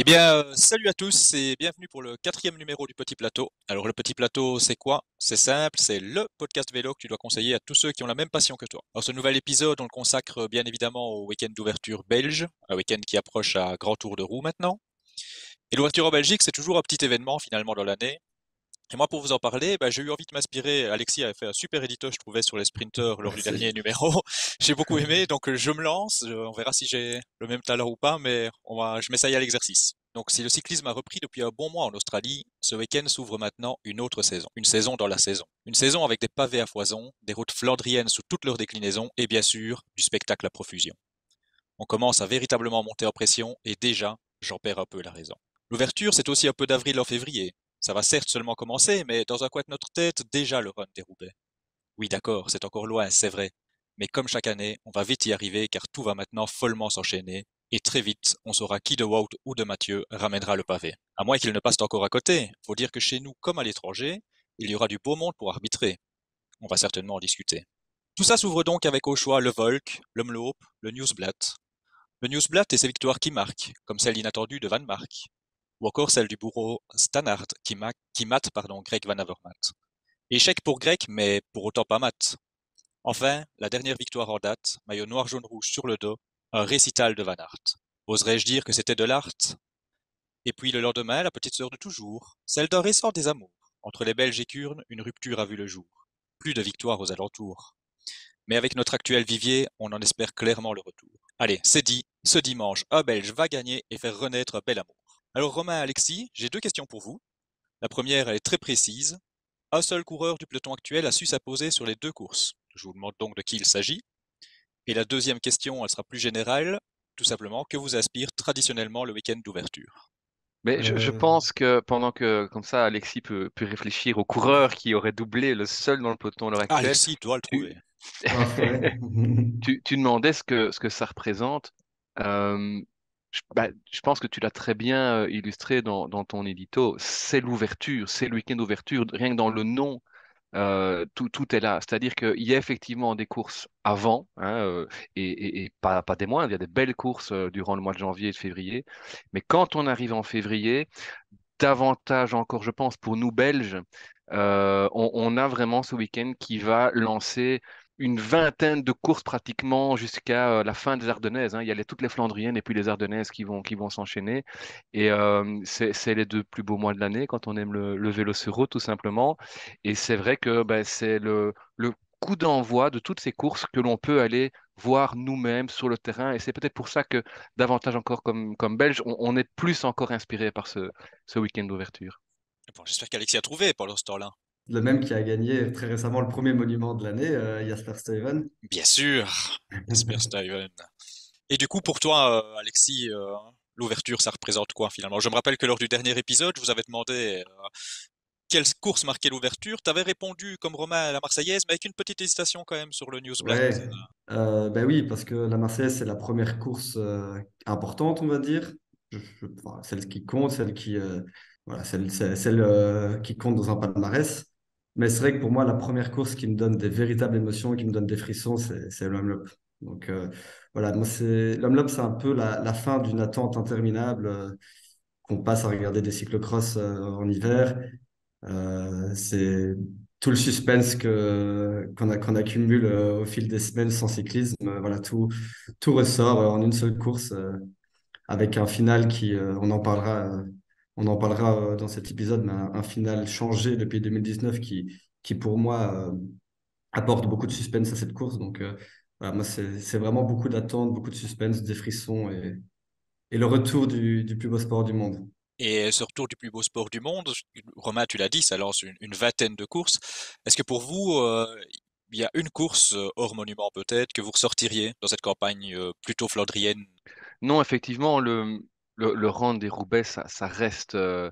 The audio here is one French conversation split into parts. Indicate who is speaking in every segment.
Speaker 1: Eh bien, euh, salut à tous et bienvenue pour le quatrième numéro du Petit Plateau. Alors, le Petit Plateau, c'est quoi? C'est simple, c'est le podcast vélo que tu dois conseiller à tous ceux qui ont la même passion que toi. Alors, ce nouvel épisode, on le consacre bien évidemment au week-end d'ouverture belge, un week-end qui approche à grand tour de roue maintenant. Et l'ouverture en Belgique, c'est toujours un petit événement finalement dans l'année. Et moi, pour vous en parler, bah, j'ai eu envie de m'inspirer. Alexis avait fait un super édito, je trouvais, sur les sprinters lors du dernier numéro. j'ai beaucoup aimé, donc euh, je me lance. On verra si j'ai le même talent ou pas, mais on va, je m'essaye à l'exercice. Donc, si le cyclisme a repris depuis un bon mois en Australie, ce week-end s'ouvre maintenant une autre saison. Une saison dans la saison. Une saison avec des pavés à foison, des routes flandriennes sous toutes leurs déclinaisons et bien sûr, du spectacle à profusion. On commence à véritablement monter en pression et déjà, j'en perds un peu la raison. L'ouverture, c'est aussi un peu d'avril en février, ça va certes seulement commencer, mais dans un coin de notre tête, déjà le run des Roubaix. Oui, d'accord, c'est encore loin, c'est vrai. Mais comme chaque année, on va vite y arriver car tout va maintenant follement s'enchaîner et très vite, on saura qui de Wout ou de Mathieu ramènera le pavé. À moins qu'il ne passe encore à côté. Faut dire que chez nous, comme à l'étranger, il y aura du beau monde pour arbitrer. On va certainement en discuter. Tout ça s'ouvre donc avec au choix le Volk, le Mloop, le Newsblatt. Le Newsblatt et ses victoires qui marquent, comme celle inattendue de Van Mark ou encore celle du bourreau Stannard qui, mate pardon, Greg Van Avermaet. Échec pour Greg, mais pour autant pas mat. Enfin, la dernière victoire en date, maillot noir jaune rouge sur le dos, un récital de Van Aert. Oserais-je dire que c'était de l'art? Et puis le lendemain, la petite sœur de toujours, celle d'un récent désamour. Entre les Belges et Kurnes, une rupture a vu le jour. Plus de victoires aux alentours. Mais avec notre actuel vivier, on en espère clairement le retour. Allez, c'est dit, ce dimanche, un Belge va gagner et faire renaître un bel amour. Alors Romain Alexis, j'ai deux questions pour vous. La première, elle est très précise. Un seul coureur du peloton actuel a su s'apposer sur les deux courses. Je vous demande donc de qui il s'agit. Et la deuxième question, elle sera plus générale. Tout simplement, que vous inspire traditionnellement le week-end d'ouverture?
Speaker 2: Mais je, euh. pense que pendant que, comme ça, Alexis peut, réfléchir au coureur qui aurait doublé le seul dans le peloton à l'heure actuelle.
Speaker 1: Alexis doit le trouver.
Speaker 2: Tu, tu, demandais ce que, ce que ça représente. Euh, bah, je, pense que tu l'as très bien euh, illustré dans, ton édito. C'est l'ouverture, c'est le week-end d'ouverture. Rien que dans le nom, euh, tout, est là. C'est-à-dire qu'il y a effectivement des courses avant, hein, euh, et, pas, des moindres. Il y a des belles courses durant le mois de janvier et de février. Mais quand on arrive en février, davantage encore, je pense, pour nous Belges, on, a vraiment ce week-end qui va lancer une vingtaine de courses pratiquement jusqu'à euh, la fin des Ardennaises. Hein. Il y a les, toutes les Flandriennes et puis les Ardennaises qui vont, qui vont s'enchaîner. Et euh, c'est les deux plus beaux mois de l'année quand on aime le, vélo sur route, tout simplement. Et c'est vrai que ben, c'est le, le coup d'envoi de toutes ces courses que l'on peut aller voir nous-mêmes sur le terrain. Et c'est peut-être pour ça que davantage encore comme, comme Belge, on, est plus encore inspiré par ce, ce week-end d'ouverture.
Speaker 1: Bon, J'espère qu'Alexis a trouvé pendant ce temps-là
Speaker 3: le même qui a gagné très récemment le premier monument de l'année, euh, Jasper Steven.
Speaker 1: Bien sûr, Jasper Steven. Et du coup, pour toi, euh, Alexis, euh, l'ouverture, ça représente quoi finalement? Je me rappelle que lors du dernier épisode, je vous avais demandé quelle course marquait l'ouverture. Tu avais répondu comme Romain à la Marseillaise, mais avec une petite hésitation quand même sur le Newsblad.
Speaker 3: Ouais. ben oui, parce que la Marseillaise, c'est la première course importante, on va dire. celle qui compte, celle qui, voilà, celle, celle qui compte dans un palmarès. Mais c'est vrai que pour moi, la première course qui me donne des véritables émotions, qui me donne des frissons, c'est l'Homme Donc euh, voilà, moi, c'est un peu la, fin d'une attente interminable euh, qu'on passe à regarder des cyclocross euh, en hiver. c'est tout le suspense qu'on accumule au fil des semaines sans cyclisme. voilà, tout tout ressort en une seule course avec un final qui, on en parlera on en parlera euh, dans cet épisode, mais un, final changé depuis 2019 qui, qui pour moi, euh, apporte beaucoup de suspense à cette course. Donc, euh, moi, c'est vraiment beaucoup d'attente, beaucoup de suspense, des frissons et, et le retour du, plus beau sport du monde.
Speaker 1: Et ce retour du plus beau sport du monde, Romain, tu l'as dit, ça lance une, vingtaine de courses. Est-ce que pour vous, il y a une course hors monument peut-être que vous ressortiriez dans cette campagne plutôt flandrienne?
Speaker 2: Non, effectivement, le, le, rang des Roubaix, ça, reste, euh,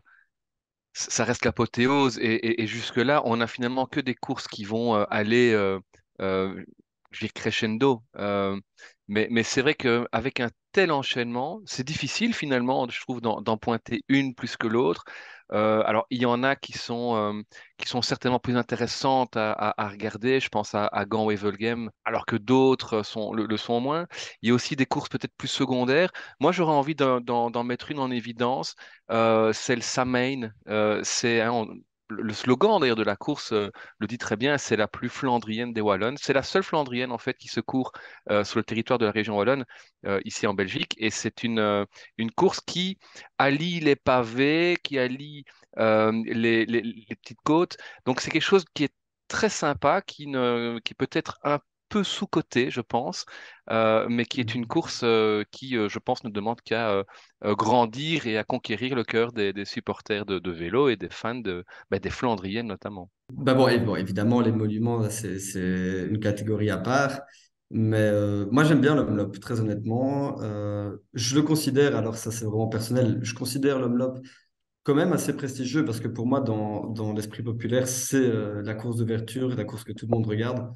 Speaker 2: reste l'apothéose. Et, jusque-là, on n'a finalement que des courses qui vont euh, aller, euh, je crescendo. mais, mais c'est vrai qu'avec un tel enchaînement, c'est difficile finalement, je trouve, d'en pointer une plus que l'autre. Euh, alors, il y en a qui sont, euh, qui sont certainement plus intéressantes à, regarder. Je pense à, à Gand Wevelgem, alors que d'autres sont, le, sont moins. Il y a aussi des courses peut-être plus secondaires. Moi, j'aurais envie d'en mettre une en évidence. Euh, c'est le Samain. Euh, c'est hein, le slogan de la course euh, le dit très bien, c'est la plus flandrienne des Wallonnes. C'est la seule flandrienne en fait qui se court euh, sur le territoire de la région wallonne, euh, ici en Belgique. Et c'est une, course qui allie les pavés, qui allie les, petites côtes. Donc c'est quelque chose qui est très sympa, qui, peut être un peu sous-coté, je pense, euh, mais qui est une course euh, qui, euh, je pense, ne demande qu'à grandir et à conquérir le cœur des, des supporters de, de vélo et des fans de, bah, des Flandriennes notamment.
Speaker 3: Bah bon, et bon, évidemment, les monuments, c'est, une catégorie à part. Mais euh, moi, j'aime bien l'Omloop, très honnêtement. Euh, je le considère, alors ça c'est vraiment personnel, je considère l'Omloop quand même assez prestigieux parce que pour moi, dans, dans l'esprit populaire, c'est euh, la course d'ouverture, la course que tout le monde regarde.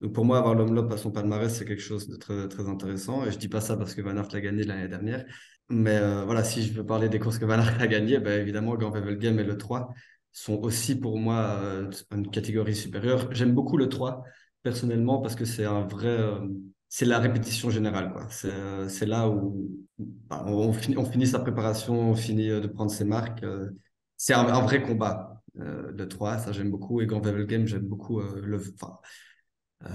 Speaker 3: Donc pour moi, avoir l'Omloop à son palmarès, c'est quelque chose de très, très intéressant. Et je dis pas ça parce que Van Aert l'a gagné l'année dernière. Mais euh, voilà, si je veux parler des courses que Van Aert a gagnées, ben, évidemment, Gand-Wevelgem et le 3 sont aussi pour moi euh, une catégorie supérieure. J'aime beaucoup le 3, personnellement, parce que c'est un vrai... euh, c'est la répétition générale, quoi. C'est là où bah, on, finit, on finit sa préparation, on finit de prendre ses marques. c'est un, vrai combat, le 3, ça j'aime beaucoup. Et Gand-Wevelgem, j'aime beaucoup le...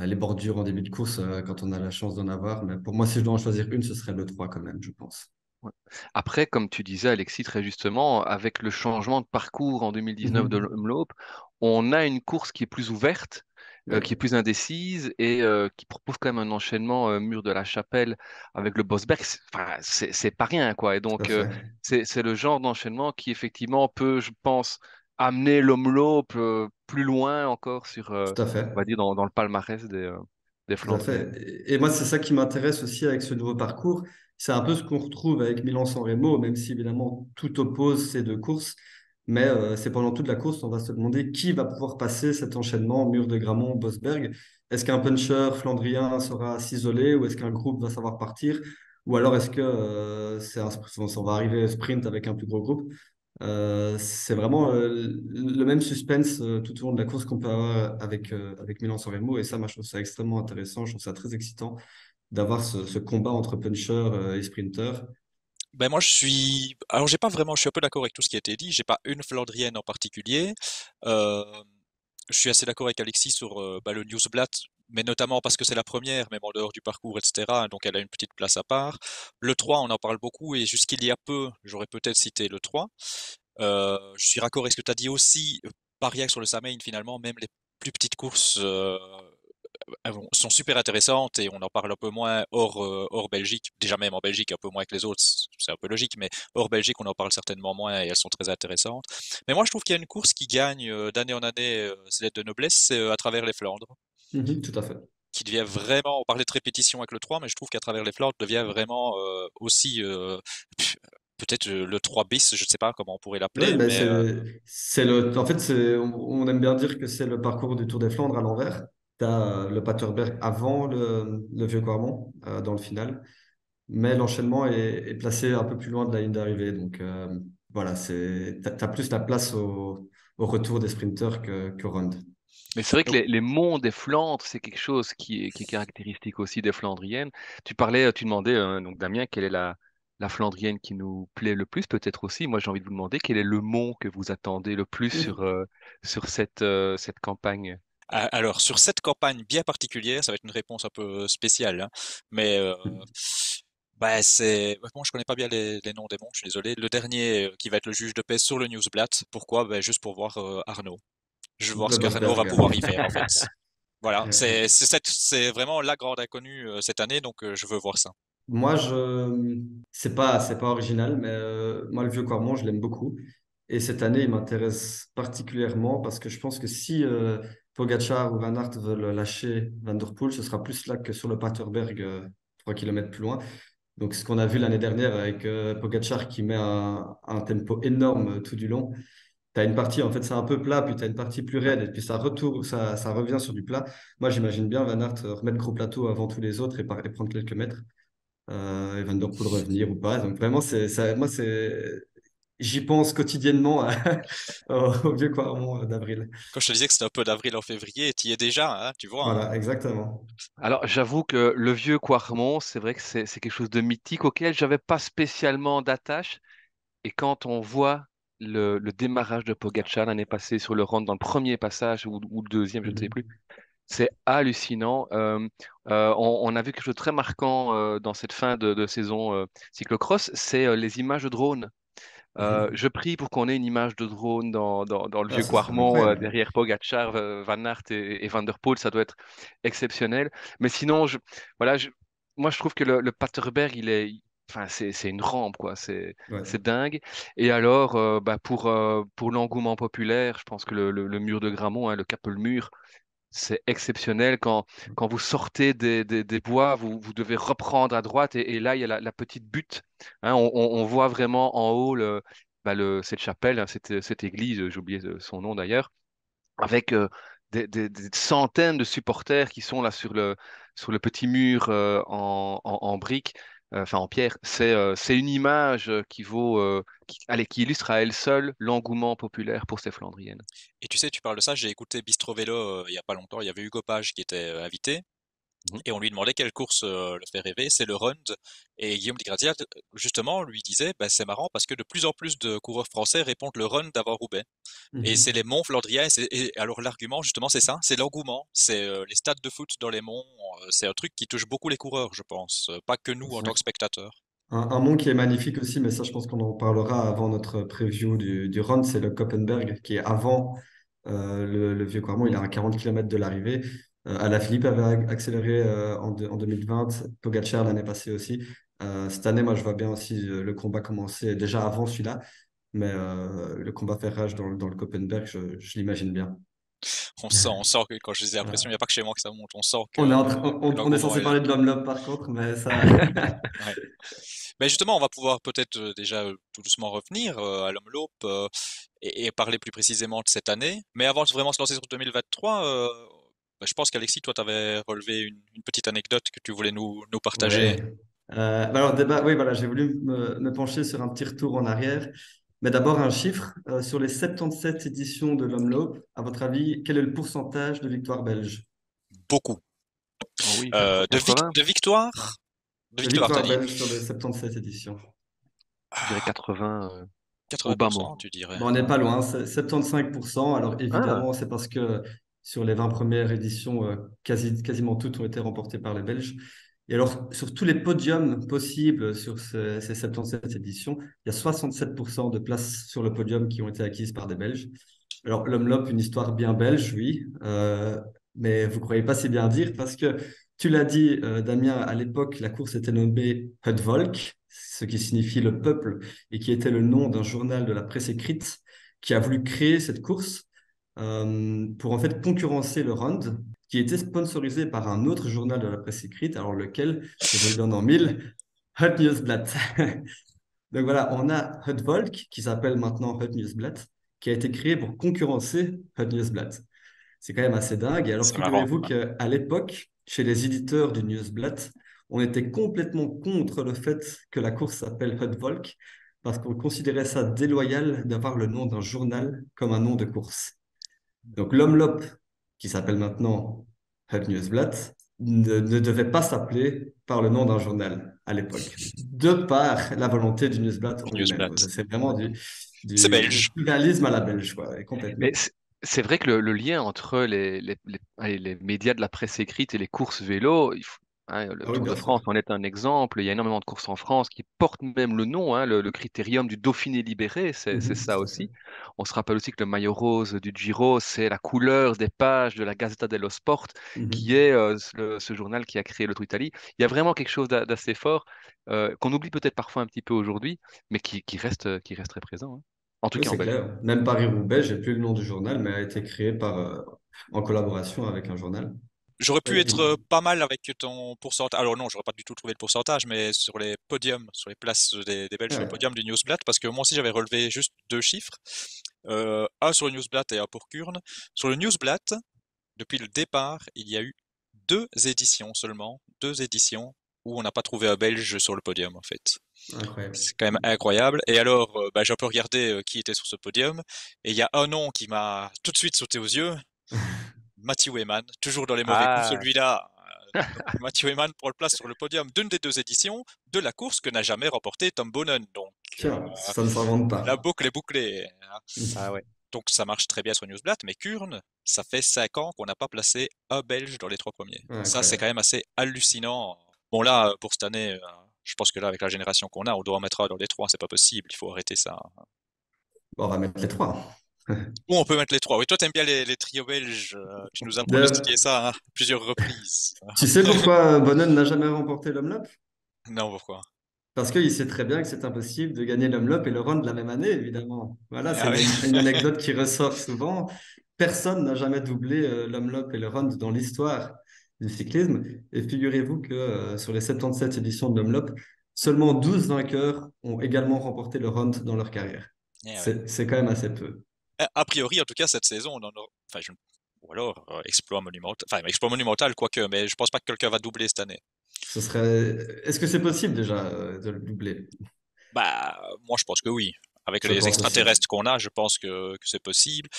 Speaker 3: les bordures en début de course euh, quand on a la chance d'en avoir. Mais pour moi, si je dois en choisir une, ce serait le 3 quand même, je pense.
Speaker 2: Ouais. Après, comme tu disais, Alexis, très justement, avec le changement de parcours en 2019 de
Speaker 3: Mhm.
Speaker 2: l'Omloop, on a une course qui est plus ouverte, euh, qui est plus indécise et euh, qui propose quand même un enchaînement euh, mur de la Chapelle avec le Bosberg. C'est- Enfin, c'est pas rien, quoi. Et donc, euh, c'est le genre d'enchaînement qui, effectivement, peut, je pense, amener l'Omloop euh, plus loin encore sur, euh,
Speaker 3: Tout à
Speaker 2: on va
Speaker 3: fait.
Speaker 2: dire, dans, dans le palmarès des, euh, des
Speaker 3: Tout à fait. Et moi, c'est ça qui m'intéresse aussi avec ce nouveau parcours. C'est un peu ce qu'on retrouve avec Milan-San Remo, même si évidemment tout oppose ces deux courses. Mais euh, c'est pendant toute la course, on va se demander qui va pouvoir passer cet enchaînement mur de Grammont, Bosberg. Est-ce qu'un puncher flandrien saura s'isoler ou est-ce qu'un groupe va savoir partir? Ou alors est-ce que euh, c'est un, on va arriver au sprint avec un plus gros groupe? Euh, c'est vraiment euh, le même suspense euh, tout au long de la course qu'on peut avoir avec, avec Milan-San Remo. Et ça, moi, je trouve ça extrêmement intéressant. Je trouve ça très excitant d'avoir ce, combat entre puncher et sprinter.
Speaker 1: Ben moi je suis alors j'ai pas vraiment je suis un peu d'accord avec tout ce qui a été dit, j'ai pas une Flandrienne en particulier. Je suis assez d'accord avec Alexis sur bah, le Newsblatt, mais notamment parce que c'est la première, même en dehors du parcours, etc. Donc elle a une petite place à part. Le 3, on en parle beaucoup et jusqu'il y a peu, j'aurais peut-être cité le 3. Euh, je suis raccord avec ce que tu as dit aussi, que sur le Samain finalement, même les plus petites courses euh, sont super intéressantes et on en parle un peu moins hors, euh, hors Belgique. Déjà même en Belgique, un peu moins que les autres, c'est un peu logique, mais hors Belgique, on en parle certainement moins et elles sont très intéressantes. Mais moi, je trouve qu'il y a une course qui gagne d'année en année ses lettres de noblesse, c'est à travers les Flandres,
Speaker 3: Mhm, tout à fait.
Speaker 1: qui devient vraiment, on parlait de répétition avec le 3, mais je trouve qu'à travers les Flandres devient vraiment euh, aussi euh, peut-être euh, le 3 bis, je ne sais pas comment on pourrait l'appeler,
Speaker 3: ben
Speaker 1: mais euh,
Speaker 3: c'est, c'est le, en fait, on, on aime bien dire que c'est le parcours du Tour des Flandres à l'envers. Tu as le Paterberg avant le, le Vieux-Quarmont euh, dans le final, mais l'enchaînement est, est placé un peu plus loin de la ligne d'arrivée. Donc euh, voilà, c'est, tu as, plus la place au, au retour des sprinters que, que Rond.
Speaker 2: Mais c'est vrai que les, les monts des Flandres, c'est quelque chose qui est, qui est caractéristique aussi des Flandriennes. Tu parlais, tu demandais, euh, donc Damien, quelle est la, la Flandrienne qui nous plaît le plus, peut-être aussi. Moi, j'ai envie de vous demander quel est le mont que vous attendez le plus sur, euh, sur cette, euh, cette campagne?
Speaker 1: a- alors sur cette campagne bien particulière, ça va être une réponse un peu spéciale, hein, mais euh, Bah, c'est, bon, je connais pas bien les, les noms des monts, je suis désolé. Le dernier qui va être le juge de paix sur le Newsblatt. Pourquoi? Ben, juste pour voir Arnaud. Je veux voir ce qu'Arnaud va
Speaker 3: Bosberg.
Speaker 1: pouvoir y faire, en fait. Voilà, c'est, vraiment la grande inconnue euh, cette année, donc euh, je veux voir ça.
Speaker 3: Moi, je, c'est pas, c'est pas original, mais euh, moi, le Vieux-Quarmont, je l'aime beaucoup. Et cette année, il m'intéresse particulièrement parce que je pense que si euh, Pogacar ou Van Aert veulent lâcher Van Der Poel, ce sera plus là que sur le Paterberg, euh, 3 km plus loin. Donc, ce qu'on a vu l'année dernière avec Pogacar qui met un, un tempo énorme tout du long. Tu as une partie, en fait, c'est un peu plat, puis tu as une partie plus raide, et puis ça, retourne, ça, ça revient sur du plat. Moi, j'imagine bien Van Aert euh, remettre gros plateau avant tous les autres et, par- et prendre quelques mètres. Euh, et Van Der Poel revenir ou pas. Donc, vraiment, c'est, ça, moi, c'est j'y pense quotidiennement au vieux Quarmont d'avril.
Speaker 1: Quand je te disais que c'était un peu d'avril en février, tu y es déjà, hein, tu vois. hein.
Speaker 3: Voilà, exactement.
Speaker 2: Alors, j'avoue que le vieux Quarmont, c'est vrai que c'est c'est quelque chose de mythique auquel j'avais pas spécialement d'attache. Et quand on voit le, le démarrage de Pogacar l'année passée sur le run dans le premier passage ou, ou le deuxième, je ne sais plus,
Speaker 3: Mhm.
Speaker 2: c'est hallucinant. Euh, euh, on, on a vu quelque chose de très marquant euh, dans cette fin de, de saison cyclocross, c'est les images de drone. Euh,
Speaker 3: Mhm.
Speaker 2: je prie pour qu'on ait une image de drone dans, dans, dans le
Speaker 3: Ah,
Speaker 2: vieux Quarmont, derrière Pogacar, Van Aert et, et Van der Poel, ça doit être exceptionnel. Mais sinon, je, voilà, je- moi je trouve que le, le Paterberg, il est, enfin, c'est, une rampe, quoi. C'est,
Speaker 3: Ouais.
Speaker 2: dingue. Et alors, euh, bah, pour, euh, pour l'engouement populaire, je pense que le, le, le mur de Grammont, hein, le Capelmur, c'est exceptionnel quand, quand vous sortez des, des, des bois, vous, vous devez reprendre à droite et, et là, il y a la, la petite butte. Hein, on, voit vraiment en haut le, bah, le, cette chapelle, hein, cette, cette église, j'ai oublié son nom d'ailleurs, avec euh, des, des- des centaines de supporters qui sont là sur le, sur le petit mur euh, en, en, en briques, enfin en pierre. C'est euh, une image euh, qui vaut, euh, qui, allez, illustre à elle seule l'engouement populaire pour ces Flandriennes.
Speaker 1: Et tu sais, tu parles de ça, j'ai écouté Bistro Vélo euh, il y a pas longtemps, il y avait Hugo Page qui était euh, invité.
Speaker 2: Mhm.
Speaker 1: Et on lui demandait quelle course euh, le fait rêver, c'est le Rund. Et Guillaume Di Grazia, euh, justement, lui disait, bah, c'est marrant parce que de plus en plus de coureurs français répondent le Run d'avant Roubaix. Et c'est les monts Flandriens. Et, alors l'argument, justement, c'est ça, c'est l'engouement. C'est euh, les stades de foot dans les monts. euh, c'est un truc qui touche beaucoup les coureurs, je pense. Pas que nous en tant que spectateurs.
Speaker 3: Un, un mont qui est magnifique aussi, mais ça, je pense qu'on en parlera avant notre preview du, du run, c'est le Koppenberg, qui est avant euh, le, le Vieux Quarmont. Il est à 40 km de l'arrivée. Euh, Alaphilippe avait ac- accéléré euh, en, deux- en 2020, Pogacar l'année passée aussi. Euh, cette année, moi, je vois bien aussi le combat commencer déjà avant celui-là, mais le combat fait rage dans, le- dans le Koppenberg, je, je l'imagine bien.
Speaker 1: On sent, on sent que quand je disais l'impression, il n'y a pas que chez moi que ça monte. On sent que,
Speaker 3: On est, on, on censé
Speaker 1: est
Speaker 3: parler de l'homme-lobe par contre, mais ça.
Speaker 1: Ouais. Mais justement, on va pouvoir peut-être déjà tout doucement revenir à euh, et, et parler plus précisément de cette année. Mais avant de vraiment se lancer sur 2023, euh, bah, je pense qu'Alexis, toi, tu avais relevé une, une petite anecdote que tu voulais nous, nous partager.
Speaker 3: Ouais. Euh, bah alors, débat, oui, voilà, j'ai voulu me, me pencher sur un petit retour en arrière. Mais d'abord, un chiffre. Euh, sur les 77 éditions de l'Omloop, à votre avis, quel est le pourcentage de victoires belges?
Speaker 1: Beaucoup.
Speaker 2: Oh oui,
Speaker 1: Euh, de,
Speaker 2: 80,
Speaker 1: de victoires? De
Speaker 3: De
Speaker 1: victoires, t'as
Speaker 3: victoires
Speaker 1: dit?
Speaker 3: belges sur les 77 éditions.
Speaker 2: je dirais
Speaker 1: Ah,
Speaker 2: 80 euh, au bas mot.
Speaker 1: 80%, tu dirais.
Speaker 3: Bon, on n'est pas loin, c'est 75%. Alors
Speaker 2: Ah,
Speaker 3: évidemment, c'est parce que sur les 20 premières éditions, euh, quasi, quasiment toutes ont été remportées par les Belges. Et alors, sur tous les podiums possibles sur ce- ces 77 éditions, il y a 67% de places sur le podium qui ont été acquises par des Belges. Alors, l'Omloop, une histoire bien belge, oui, euh, mais vous ne croyez pas si bien dire parce que tu l'as dit, euh, Damien, à l'époque, la course était nommée Het Volk, ce qui signifie le peuple et qui était le nom d'un journal de la presse écrite qui a voulu créer cette course pour en fait concurrencer le Round, qui était sponsorisé par un autre journal de la presse écrite, alors lequel, je vous le donne en mille, Het Nieuwsblad. Donc voilà, on a Het Volk, qui s'appelle maintenant Het Nieuwsblad, qui a été créé pour concurrencer Het Nieuwsblad. C'est quand même assez dingue. Et alors, figurez-vous qu'à l'époque, chez les éditeurs du Newsblad, on était complètement contre le fait que la course s'appelle Het Volk, parce qu'on considérait ça déloyal d'avoir le nom d'un journal comme un nom de course. Donc l'Omloop, qui s'appelle maintenant Het Nieuwsblad, ne, ne devait pas s'appeler par le nom d'un journal à l'époque, de par la volonté du lui-même.
Speaker 1: Newsblad.
Speaker 3: C'est vraiment du, du à la belge, quoi,
Speaker 2: mais
Speaker 3: complètement.
Speaker 2: c'est c'est vrai que le, le lien entre les, les, les, les médias de la presse écrite et les courses vélo, il faut- hein, le
Speaker 3: Ah oui,
Speaker 2: Tour de France en est un exemple. Il y a énormément de courses en France qui portent même le nom, hein, le, le critérium du Dauphiné libéré, c'est
Speaker 3: Mhm,
Speaker 2: ça aussi. On se rappelle aussi que le maillot rose du Giro, c'est la couleur des pages de la Gazzetta dello Sport, qui
Speaker 3: Mhm.
Speaker 2: est euh, ce le- ce journal qui a créé le Tour Italie. Il y a vraiment quelque chose d'a- d'assez fort euh, qu'on oublie peut-être parfois un petit peu aujourd'hui, mais qui, qui reste, qui reste très présent. hein. En tout
Speaker 3: Oui,
Speaker 2: cas en Belgique.
Speaker 3: Même Paris-Roubaix, j'ai plus le nom du journal, mais a été créé par, euh, en collaboration avec un journal.
Speaker 1: J'aurais pu être euh, pas mal avec ton pourcentage. Alors non, j'aurais pas du tout trouvé le pourcentage, mais sur les podiums, sur les places des, des Belges sur le
Speaker 3: ouais.
Speaker 1: podium du Newsblad, parce que moi aussi j'avais relevé juste deux chiffres. Euh, un sur le Newsblad et un pour Kurn. Sur le Newsblad, depuis le départ, il y a eu deux éditions seulement, deux éditions où on n'a pas trouvé un Belge sur le podium en fait. C'est quand même incroyable. Et alors, euh, bah, j'ai un peu regardé euh, qui était sur ce podium. Et il y a un nom qui m'a tout de suite sauté aux yeux. Matthew Wayman, toujours dans les mauvais coups,
Speaker 2: Ah.
Speaker 1: celui-là. Euh, donc, Matthew Wayman pour le place sur le podium d'une des deux éditions de la course que n'a jamais remporté Tom Bonnen. Donc,
Speaker 3: Tiens,
Speaker 1: euh,
Speaker 3: ça ne s'invente pas.
Speaker 1: la boucle est bouclée. hein.
Speaker 2: Ah ouais.
Speaker 1: Donc, ça marche très bien sur Newsblatt, mais Kurn, ça fait cinq ans qu'on n'a pas placé un Belge dans les trois premiers. Ça, c'est quand même assez hallucinant. Bon, là, pour cette année, euh, je pense que là, avec la génération qu'on a, on doit en mettre un dans les trois, c'est pas possible, il faut arrêter ça.
Speaker 3: Bon, on va mettre les trois.
Speaker 1: Ou on peut mettre les trois. Oui, toi, t'aimes bien les, les trios belges, euh, tu nous as pronostiqué ça hein, plusieurs reprises.
Speaker 3: Tu sais pourquoi Bonnen n'a jamais remporté l'Homme
Speaker 1: Non, pourquoi?
Speaker 3: Parce qu'il sait très bien que c'est impossible de gagner l'Homme et le Run de la même année, évidemment. Voilà, c'est
Speaker 1: Ah oui.
Speaker 3: une, une anecdote qui ressort souvent. Personne n'a jamais doublé euh, et le Run dans l'histoire du cyclisme. Et figurez-vous que euh, sur les 77 éditions de l'Homme seulement 12 vainqueurs ont également remporté le Run dans leur carrière.
Speaker 1: Eh.
Speaker 3: C'est c'est quand même assez peu.
Speaker 1: A priori, en tout cas, cette saison, on en a... enfin, je... ou alors, euh, exploit monumental, enfin, exploit monumental, quoique, mais je pense pas que quelqu'un va doubler cette année.
Speaker 3: Ce serait... Est-ce que c'est possible déjà euh, de le doubler?
Speaker 1: Bah, moi, je pense que oui. Avec
Speaker 3: Je
Speaker 1: les extraterrestres qu'on a, je pense que, que c'est possible.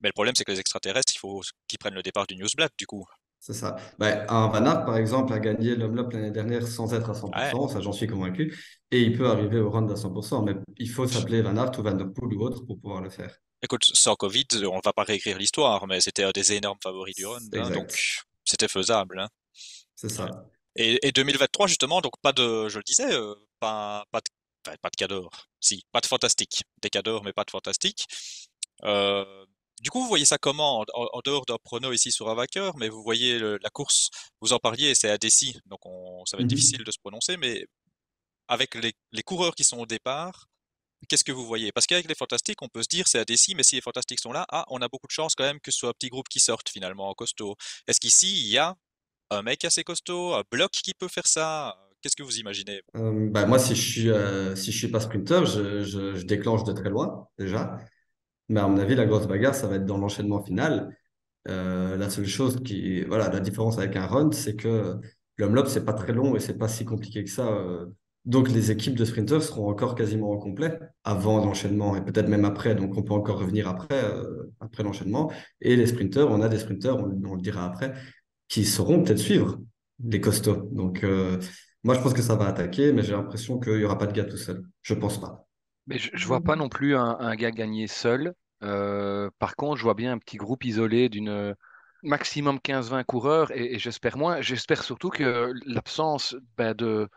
Speaker 1: Mais le problème, c'est que les extraterrestres, il faut qu'ils prennent le départ du Newsblad, du coup.
Speaker 3: C'est ça. Ben, un Van Aert, par exemple, a gagné l'Homme l'année dernière sans être à 100%,
Speaker 1: Ouais.
Speaker 3: ça j'en suis convaincu, et il peut arriver au round à 100%, mais il faut s'appeler Van Aert ou Van Der Poel ou autre pour pouvoir le faire.
Speaker 1: Écoute, sans Covid, on va pas réécrire l'histoire, mais c'était un des énormes favoris du run, hein, donc c'était faisable. Hein.
Speaker 3: C'est ça.
Speaker 1: Et, et 2023, justement, donc pas de, je le disais, euh, pas, pas de, enfin, pas de cador. Si, pas de fantastique. Des cadors, mais pas de fantastique. Euh, du coup, vous voyez ça comment, en, en dehors d'un prono ici sur un vainqueur, mais vous voyez le- la course, vous en parliez, c'est à Dessy, donc on, ça va être
Speaker 3: Mhm.
Speaker 1: difficile de se prononcer, mais avec les, les coureurs qui sont au départ, qu'est-ce que vous voyez? Parce qu'avec les fantastiques, on peut se dire c'est à Dessy, mais si les fantastiques sont là, ah, on a beaucoup de chance quand même que ce soit un petit groupe qui sorte finalement en costaud. Est-ce qu'ici, il y a un mec assez costaud, un bloc qui peut faire ça? Qu'est-ce que vous imaginez?
Speaker 3: Euh, moi, si je suis, euh, si je suis pas sprinter, je, déclenche de très loin, déjà. Mais à mon avis, la grosse bagarre, ça va être dans l'enchaînement final. Euh, la seule chose qui, voilà, la différence avec un run, c'est que l'homme c'est pas très long et c'est pas si compliqué que ça. Donc, les équipes de sprinters seront encore quasiment au complet avant l'enchaînement et peut-être même après. Donc, on peut encore revenir après, euh, après l'enchaînement. Et les sprinters, on a des sprinters, on, le dira après, qui sauront peut-être suivre les costauds. Donc, euh, moi, je pense que ça va attaquer, mais j'ai l'impression qu'il y aura pas de gars tout seul. Je pense pas.
Speaker 2: Mais je, je vois pas non plus un, gars gagner seul. Euh, par contre, je vois bien un petit groupe isolé d'une maximum 15-20 coureurs et, j'espère moins. J'espère surtout que l'absence ben, de,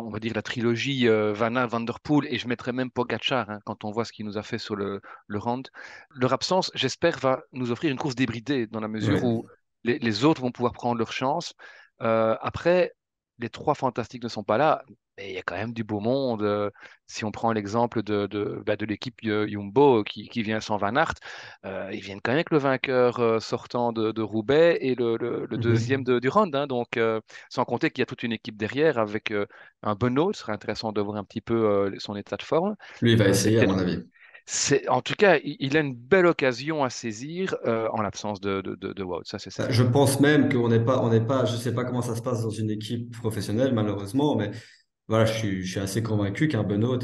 Speaker 2: on va dire, la trilogie euh, Van Aert, Van Der Poel et je mettrais même Pogacar hein, quand on voit ce qu'il nous a fait sur le, le Rand. Leur absence, j'espère, va nous offrir une course débridée dans la mesure
Speaker 3: Ouais.
Speaker 2: où les, les autres vont pouvoir prendre leur chance. Euh, après, les trois fantastiques ne sont pas là, mais il y a quand même du beau monde. Euh, si on prend l'exemple de, de, bah, de l'équipe Jumbo qui, qui vient sans Van Aert, euh, ils viennent quand même avec le vainqueur euh, sortant de, de Roubaix et le, le, le deuxième de, du Rand. hein. donc, euh, sans compter qu'il y a toute une équipe derrière avec un Benoît. Ce serait intéressant de voir un petit peu son état de forme.
Speaker 3: Lui, il va essayer, à mon avis.
Speaker 2: En tout cas, il, il a une belle occasion à saisir en l'absence de, de, Wout. Ça, c'est
Speaker 3: Bah,
Speaker 2: certain.
Speaker 3: Je pense même qu'on n'est pas, on n'est pas, je sais pas comment ça se passe dans une équipe professionnelle, malheureusement, mais voilà, je suis, je suis assez convaincu qu'un Benoît,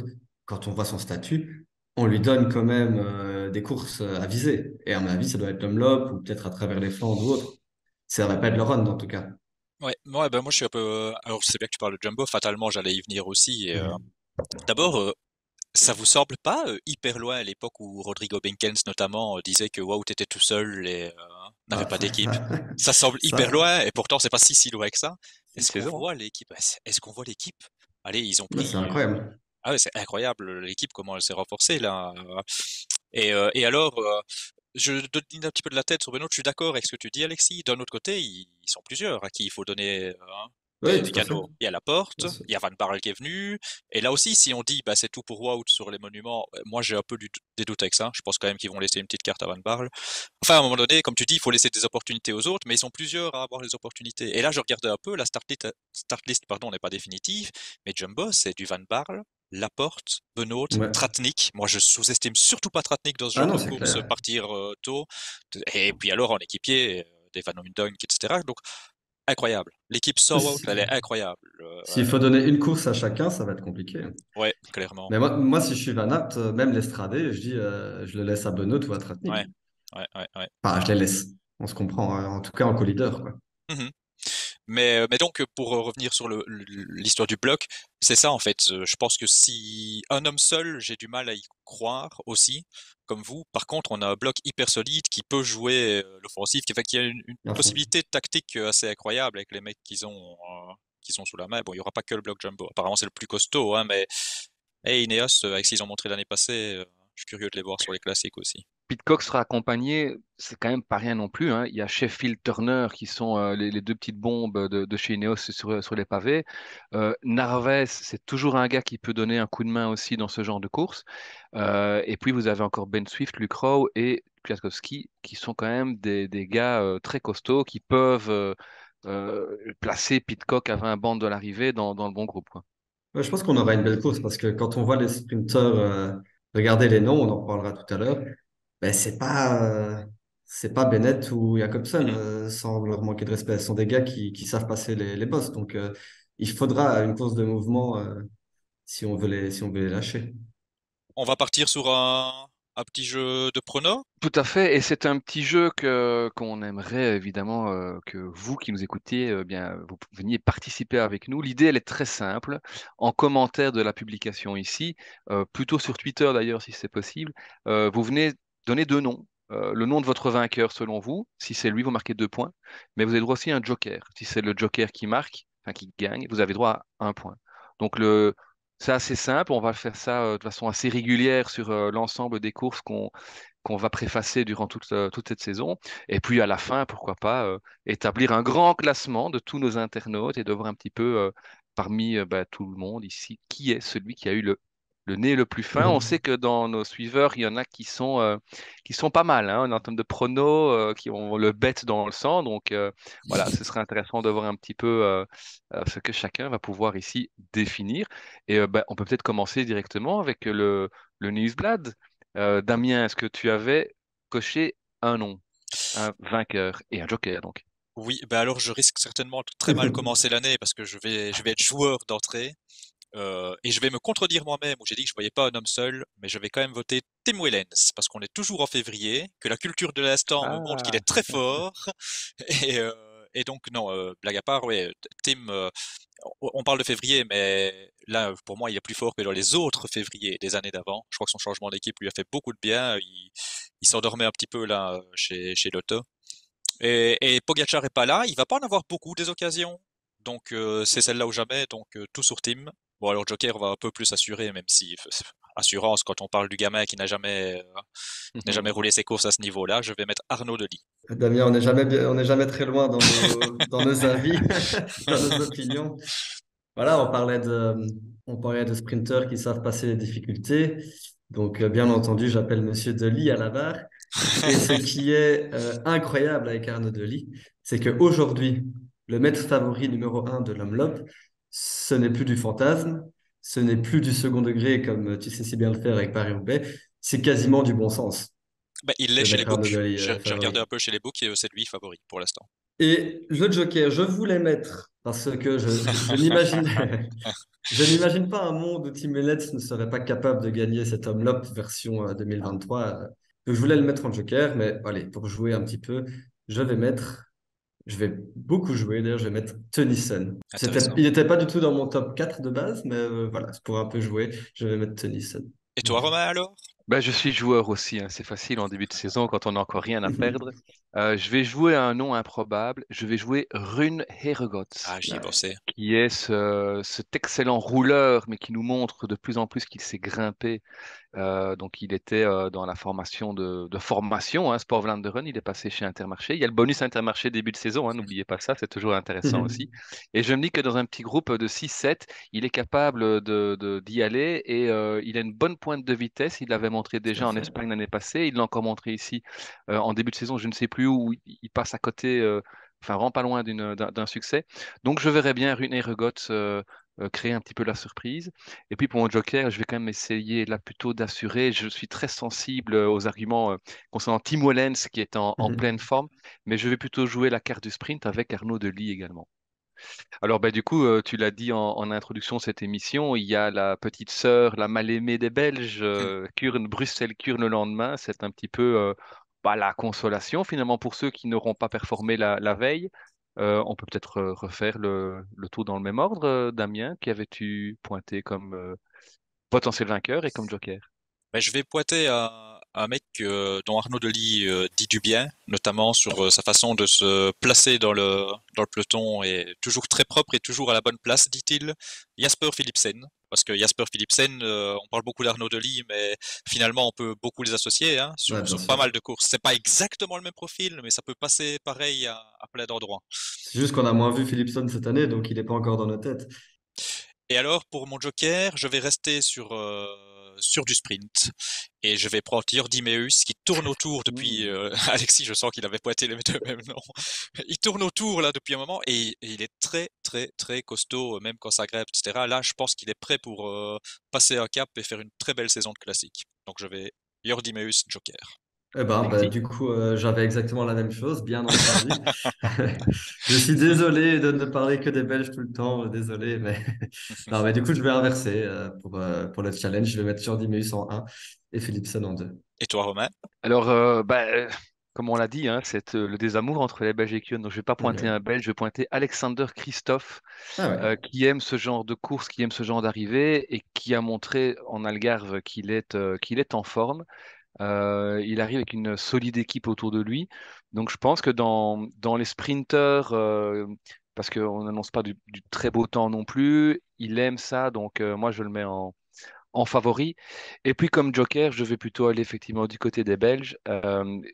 Speaker 3: quand on voit son statut, on lui donne quand même euh, des courses euh, à viser. Et à mon avis, ça doit être l'Omloop ou peut-être à travers les Flandres ou autre. Ça va pas être le run, en tout cas.
Speaker 1: Ouais, ouais, ben moi je suis un peu. euh, Alors je sais bien que tu parles de Jumbo, fatalement j'allais y venir aussi. Et, euh,
Speaker 3: Mhm.
Speaker 1: D'abord, euh, ça vous semble pas euh, hyper loin à l'époque où Rodrigo Benkens notamment euh, disait que Wout était tout seul et euh, n'avait
Speaker 3: Ah,
Speaker 1: pas d'équipe.
Speaker 3: ça-
Speaker 1: semble
Speaker 3: ça-
Speaker 1: hyper loin et pourtant c'est pas si si loin que ça. Est-ce qu'on voit l'équipe? Est-ce qu'on voit l'équipe? Allez, ils ont
Speaker 3: Ouais,
Speaker 1: pris.
Speaker 3: c'est incroyable.
Speaker 1: Ah ouais, c'est incroyable l'équipe comment elle s'est renforcée là. Et, euh, et alors, euh, je donne un petit peu de la tête sur Benoît. Je suis d'accord avec ce que tu dis, Alexis. D'un autre côté, ils, ils sont plusieurs à qui il faut donner euh, hein,
Speaker 3: Tout à fait.
Speaker 1: cadeaux. Il y a la porte, il y a Van Barle qui est venu. Et là aussi, si on dit bah c'est tout pour Wout sur les monuments, euh, moi j'ai un peu du- des doutes avec ça. Je pense quand même qu'ils vont laisser une petite carte à Van Barle. Enfin, à un moment donné, comme tu dis, il faut laisser des opportunités aux autres, mais ils sont plusieurs à avoir les opportunités. Et là, je regardais un peu, la start list, start list pardon, n'est pas définitive, mais Jumbo, c'est du Van Barle, Laporte, Benoît,
Speaker 3: Ouais.
Speaker 1: Tratnik. Moi, je sous-estime surtout pas Tratnik dans ce
Speaker 3: Ah
Speaker 1: genre
Speaker 3: non,
Speaker 1: de
Speaker 3: c'est
Speaker 1: course,
Speaker 3: clair.
Speaker 1: partir euh, tôt. Et puis alors, en équipier, euh, des Van Dunk, etc. Donc, incroyable. L'équipe Sorrow,
Speaker 3: Si-
Speaker 1: elle est incroyable. Euh,
Speaker 3: S'il faut donner une course à chacun, ça va être compliqué.
Speaker 1: ouais, clairement.
Speaker 3: Mais moi, moi si je suis Van Aert, euh, même l'Estradé, je dis, euh, je le laisse à Benoît ou à Tratnik.
Speaker 1: Ouais. Ouais, ouais, ouais.
Speaker 3: Enfin, je les laisse. On se comprend. hein. En tout cas, en co-leader, quoi.
Speaker 1: Mhm. Mais, mais donc, pour revenir sur l'histoire du bloc, c'est ça en fait. Je pense que si un homme seul, j'ai du mal à y croire aussi, comme vous. Par contre, on a un bloc hyper solide qui peut jouer euh, l'offensive, qui, fait qu'il y a une, possibilité tactique euh, assez incroyable avec les mecs qu'ils ont, euh, qu'ils ont sous la main. Bon, il y aura pas que le bloc jumbo. Apparemment, c'est le plus costaud, hein, mais hey, Ineos, avec ce qu'ils ont montré l'année passée, euh, je suis curieux de les voir sur les classiques aussi.
Speaker 2: Pitcock sera accompagné, c'est quand même pas rien non plus. hein. Il y a Sheffield Turner qui sont euh, les, deux petites bombes de, chez Ineos sur, les pavés. Euh, Narvaez, c'est toujours un gars qui peut donner un coup de main aussi dans ce genre de course. Euh, et puis vous avez encore Ben Swift, Luke Rowe et Kwiatkowski qui sont quand même des, gars euh, très costauds qui peuvent placer Pitcock à 20 bandes de l'arrivée dans, le bon groupe.
Speaker 3: je pense qu'on aura une belle course parce que quand on voit les sprinteurs, regardez les noms, on en reparlera tout à l'heure, ben, c'est pas, euh, c'est pas Bennett ou Jacobsen,
Speaker 1: Mhm.
Speaker 3: euh, sans leur manquer de respect. Ce sont des gars qui, qui savent passer les, les bosses. Donc, euh, il faudra une course de mouvement euh, si on veut les, si on veut les lâcher.
Speaker 1: On va partir sur un, un petit jeu de prono?
Speaker 2: Tout à fait, et c'est un petit jeu que qu'on aimerait évidemment euh, que vous qui nous écoutiez, euh, bien vous veniez participer avec nous. L'idée, elle est très simple. En commentaire de la publication ici, euh, plutôt sur Twitter d'ailleurs si c'est possible, euh, vous venez donner deux noms. Euh, le nom de votre vainqueur selon vous. Si c'est lui, vous marquez deux points. Mais vous avez droit aussi à un joker. Si c'est le joker qui marque, enfin qui gagne, vous avez droit à un point. Donc le c'est assez simple. On va faire ça euh, de façon assez régulière sur euh, l'ensemble des courses qu'on va préfacer durant toute, toute cette saison. Et puis à la fin, pourquoi pas établir un grand classement de tous nos internautes et de voir un petit peu parmi bah, tout le monde ici qui est celui qui a eu le, le nez le plus fin. On sait que dans nos suiveurs, il y en a qui sont, euh, qui sont pas mal hein, en termes de pronos, euh, qui ont le bête dans le sang. Donc euh, voilà, ce serait intéressant de voir un petit peu ce que chacun va pouvoir ici définir. Et bah, on peut peut-être commencer directement avec le, le Newsblad. Damien, est-ce que tu avais coché un nom, un vainqueur et un joker donc?
Speaker 1: Oui, ben alors je risque certainement de très mal commencer l'année parce que je vais, je vais être joueur d'entrée euh, et je vais me contredire moi-même où j'ai dit que je voyais pas un homme seul, mais je vais quand même voter Tim Wellens parce qu'on est toujours en février, que la culture de l'instant me montre qu'il est très fort et, euh, et donc non, euh, blague à part, ouais, Tim, euh, on parle de février, mais là pour moi il est plus fort que dans les autres févriers des années d'avant. Je crois que son changement d'équipe lui a fait beaucoup de bien. Il, il s'endormait un petit peu là chez chez Lotto. Et, et Pogacar est pas là, il va pas en avoir beaucoup des occasions. Donc euh, c'est celle-là ou jamais, donc euh, tout sur Tim. Bon alors Joker va un peu plus assurer, même si assurance quand on parle du gamin qui n'a jamais euh, n'a jamais roulé ses courses à ce niveau-là, je vais mettre Arnaud Delis.
Speaker 3: Damien, on n'est jamais, bien- on n'est jamais très loin dans nos, dans nos avis, dans nos opinions. Voilà, on parlait de, on parlait de sprinteurs qui savent passer les difficultés. Donc, euh, bien entendu, j'appelle Monsieur Delis à la barre. Et ce qui est euh, incroyable avec Arnaud Delis, c'est qu'aujourd'hui, le maître favori numéro un de l'Homme ce n'est plus du fantasme, ce n'est plus du second degré comme tu sais si bien le faire avec Paris-Roubaix, c'est quasiment du bon sens.
Speaker 1: Bah, il l'est chez les books. J'ai
Speaker 3: euh,
Speaker 1: j'ai regardé un peu chez les books et euh, c'est lui favori pour l'instant.
Speaker 3: Et le Joker, je voulais mettre parce que je, je n'imagine, je n'imagine pas un monde où Tim Wellens ne serait pas capable de gagner cet homme version euh, 2023. euh. Donc je voulais le mettre en Joker, mais allez, pour jouer un petit peu, je vais mettre, je vais beaucoup jouer d'ailleurs, je vais mettre Tennyson. Il n'était pas du tout dans mon top 4 de base, mais euh, voilà, c'est pour un peu jouer, je vais mettre Tennyson.
Speaker 1: Et toi Romain alors?
Speaker 2: Ben, je suis joueur aussi, hein. C'est facile en début de saison quand on n'a encore rien à perdre. Euh, je vais jouer à un nom improbable. Je vais jouer Rune Heregots,
Speaker 1: Ah j'y ai pensé.
Speaker 2: qui est ce, cet excellent rouleur, mais qui nous montre de plus en plus qu'il s'est grimpé. Euh, donc, il était euh, dans la formation de, de formation, hein, Sport Vlaanderen. Il est passé chez Intermarché. Il y a le bonus Intermarché début de saison, hein, n'oubliez pas ça, c'est toujours intéressant aussi. Et je me dis que dans un petit groupe de 6-7, il est capable de, de- d'y aller et euh, il a une bonne pointe de vitesse. Il l'avait montré déjà en. Espagne l'année passée. Il l'a encore montré ici en début de saison, je ne sais plus où. Il, passe à côté, enfin, vraiment pas loin d'un, succès. Donc, je verrais bien Rune Heregots euh, créer un petit peu la surprise. Et puis pour mon joker, je vais quand même essayer là plutôt d'assurer. Je suis très sensible aux arguments concernant Tim Wellens qui est en,
Speaker 3: Mhm.
Speaker 2: pleine forme, mais je vais plutôt jouer la carte du sprint avec Arnaud Delis également. Alors, bah, du coup, tu l'as dit en, introduction de cette émission, il y a la petite sœur, la mal-aimée des Belges, Kurn, Bruxelles-Kurn le lendemain. C'est un petit peu bah, la consolation finalement pour ceux qui n'auront pas performé la, veille. On peut peut-être refaire le, le, tour dans le même ordre. Damien, qui avais-tu pointé comme potentiel vainqueur et comme joker?
Speaker 1: Ben, Je vais pointer à un mec euh, dont Arnaud Delis euh, dit du bien, notamment sur euh, sa façon de se placer dans le, dans le peloton et toujours très propre et toujours à la bonne place, dit-il. Jasper Philipsen. Parce que Jasper Philipsen, on parle beaucoup d'Arnaud Delis, mais finalement on peut beaucoup les associer hein, sur,
Speaker 3: Ouais,
Speaker 1: pas mal de courses. C'est pas exactement le même profil, mais ça peut passer pareil à, à plein d'endroits.
Speaker 3: C'est juste qu'on a moins vu Philipson cette année, donc il n'est pas encore dans nos têtes.
Speaker 1: Et alors, pour mon joker, je vais rester sur, euh, sur du sprint. Et je vais prendre Jordi Meus, qui tourne autour depuis... Euh, Alexis, je sens qu'il avait pointé les deux mêmes noms. Il tourne autour, là, depuis un moment, et, et, il est très, très, très costaud, même quand ça grève, etc. Là, je pense qu'il est prêt pour euh, passer un cap et faire une très belle saison de classique. Donc, je vais Jordi Meus, joker.
Speaker 3: Eh ben, bah, du coup, euh, j'avais exactement la même chose, bien entendu. je suis désolé de ne parler que des Belges tout le temps, désolé, mais non, mais du coup, je vais inverser euh, pour, euh, pour le challenge. Je vais mettre Jordi Meus en 1 et Philipson en 2.
Speaker 1: Et toi, Romain?
Speaker 2: Alors, euh, bah, comme on l'a dit, hein, c'est le désamour entre les Belges et Kuhn. Donc, je vais pas pointer un Belge, je vais pointer Alexander Christophe,
Speaker 3: ah ouais.
Speaker 2: qui aime ce genre de course, qui aime ce genre d'arrivée et qui a montré en Algarve qu'il est, qu'il est en forme. Euh, il arrive avec une solide équipe autour de lui. Donc je pense que dans, les sprinters, euh, parce qu'on n'annonce pas du, très beau temps non plus, il aime ça. Donc euh, moi, je le mets en, favori. Et puis comme joker, je vais plutôt aller effectivement du côté des Belges.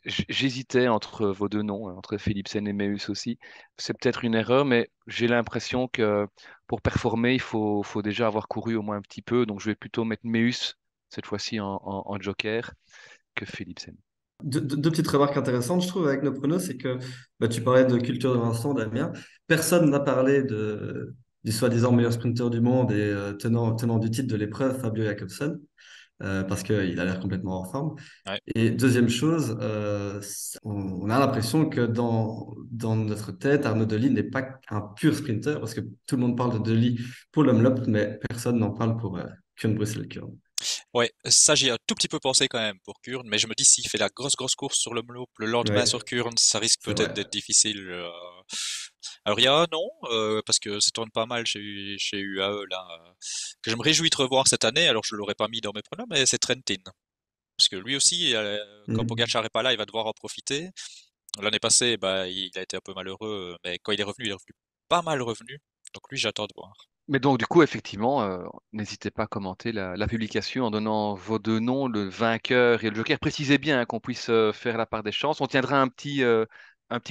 Speaker 2: J'hésitais entre vos deux noms, hein, entre Philipsen et Meus aussi. C'est peut-être une erreur, mais j'ai l'impression que pour performer, il faut, déjà avoir couru au moins un petit peu. Donc je vais plutôt mettre Meus cette fois-ci en, joker que Philipsen.
Speaker 3: Deux, deux, petites remarques intéressantes, je trouve, avec nos pronos, c'est que bah, tu parlais de culture de Vincent, Damien. Personne n'a parlé de, du soi-disant meilleur sprinter du monde et euh, tenant, tenant du titre de l'épreuve, Fabio Jacobsen, euh, parce qu'il a l'air complètement en forme.
Speaker 1: Ouais.
Speaker 3: Et deuxième chose, euh, on, on, a l'impression que dans, dans notre tête, Arnaud Delis n'est pas un pur sprinter, parce que tout le monde parle de Delis pour l'Umlop, mais personne n'en parle pour euh, Kuhn Bruxelles Kurn.
Speaker 1: Ouais, ça j'ai un tout petit peu pensé quand même pour Kurn, mais je me dis s'il fait la grosse grosse course sur le Mloop le lendemain
Speaker 3: Ouais.
Speaker 1: sur Kurn, ça risque peut-être d'être difficile. euh. Alors il y a un nom, euh, parce que ça tourne pas mal chez, chez UAE là, euh, que je me réjouis de revoir cette année, alors je l'aurais pas mis dans mes pronoms, mais c'est Trentin. Parce que lui aussi, quand
Speaker 3: Mhm.
Speaker 1: Pogacar est pas là, il va devoir en profiter. L'année passée, bah, il a été un peu malheureux, mais quand il est revenu, il est revenu pas mal revenu. Donc lui, j'attends de voir.
Speaker 2: Mais donc, du coup, effectivement, euh, n'hésitez pas à commenter la, publication en donnant vos deux noms, le vainqueur et le joker. Précisez bien hein, qu'on puisse euh, faire la part des chances. On tiendra un petit, euh,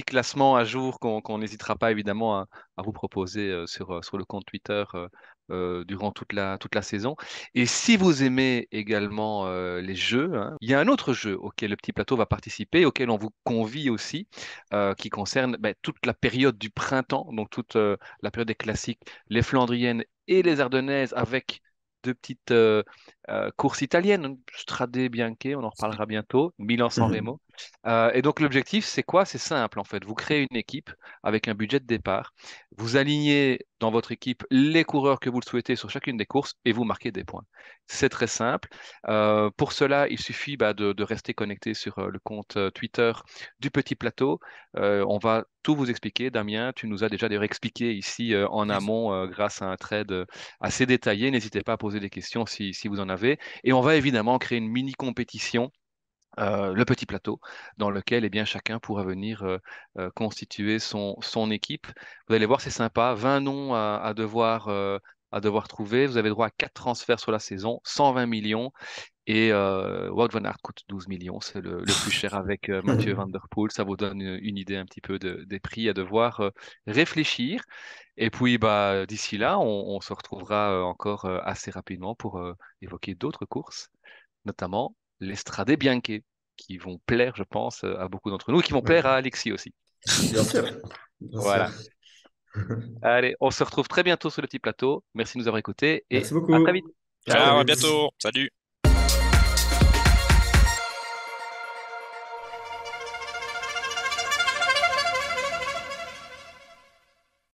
Speaker 2: classement à jour qu'on n'hésitera pas évidemment à, vous proposer sur le compte Twitter euh, durant toute la, toute la saison. Et si vous aimez également euh, les jeux, hein, il y a un autre jeu auquel le petit plateau va participer, auquel on vous convie aussi, euh, qui concerne ben, toute la période du printemps, donc toute la période des classiques, les Flandriennes et les Ardennaises, avec deux petites euh, courses italiennes, Strade Bianche, on en reparlera bientôt, Milan-San
Speaker 3: Mhm.
Speaker 2: Remo. Euh, et donc l'objectif, c'est quoi? C'est simple en fait. Vous créez une équipe avec un budget de départ, vous alignez dans votre équipe les coureurs que vous le souhaitez sur chacune des courses et vous marquez des points. C'est très simple. Euh, pour cela, il suffit bah, de, de, rester connecté sur le compte Twitter du Petit Plateau. On va tout vous expliquer. Damien, tu nous as déjà d'ailleurs expliqué ici en amont grâce à un trade assez détaillé. N'hésitez pas à poser des questions si, si vous en avez. Et on va évidemment créer une mini compétition euh, le petit plateau, dans lequel eh bien, chacun pourra venir euh, euh, constituer son, son équipe. Vous allez voir, c'est sympa. 20 noms à, à devoir, à devoir trouver. Vous avez droit à 4 transferts sur la saison, 120 millions. Et Wout van Aert coûte 12 millions. C'est le, le, plus cher avec Mathieu Van Der Poel. Ça vous donne une, une idée un petit peu de, des prix à devoir réfléchir. Et puis, bah, d'ici là, on, on, se retrouvera encore assez rapidement pour évoquer d'autres courses, notamment les Strade Bianche, qui vont plaire, je pense, à beaucoup d'entre nous, et qui vont plaire à Alexis aussi.
Speaker 3: Bien sûr. Bien
Speaker 2: Voilà.
Speaker 3: sûr.
Speaker 2: Allez, on se retrouve très bientôt sur le petit plateau. Merci de nous avoir écoutés et
Speaker 3: Merci beaucoup.
Speaker 2: à très vite.
Speaker 1: Ciao, à bientôt. Salut.